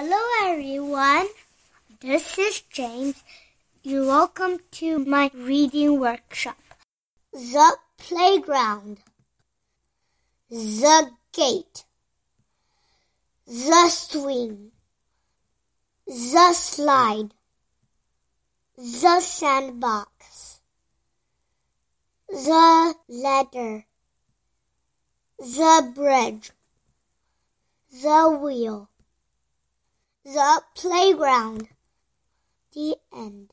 Hello, everyone. This is James. You're welcome to my reading workshop. The playground, the gate, the swing, the slide, the sandbox, the ladder, the bridge, the wheel, the playground. The end.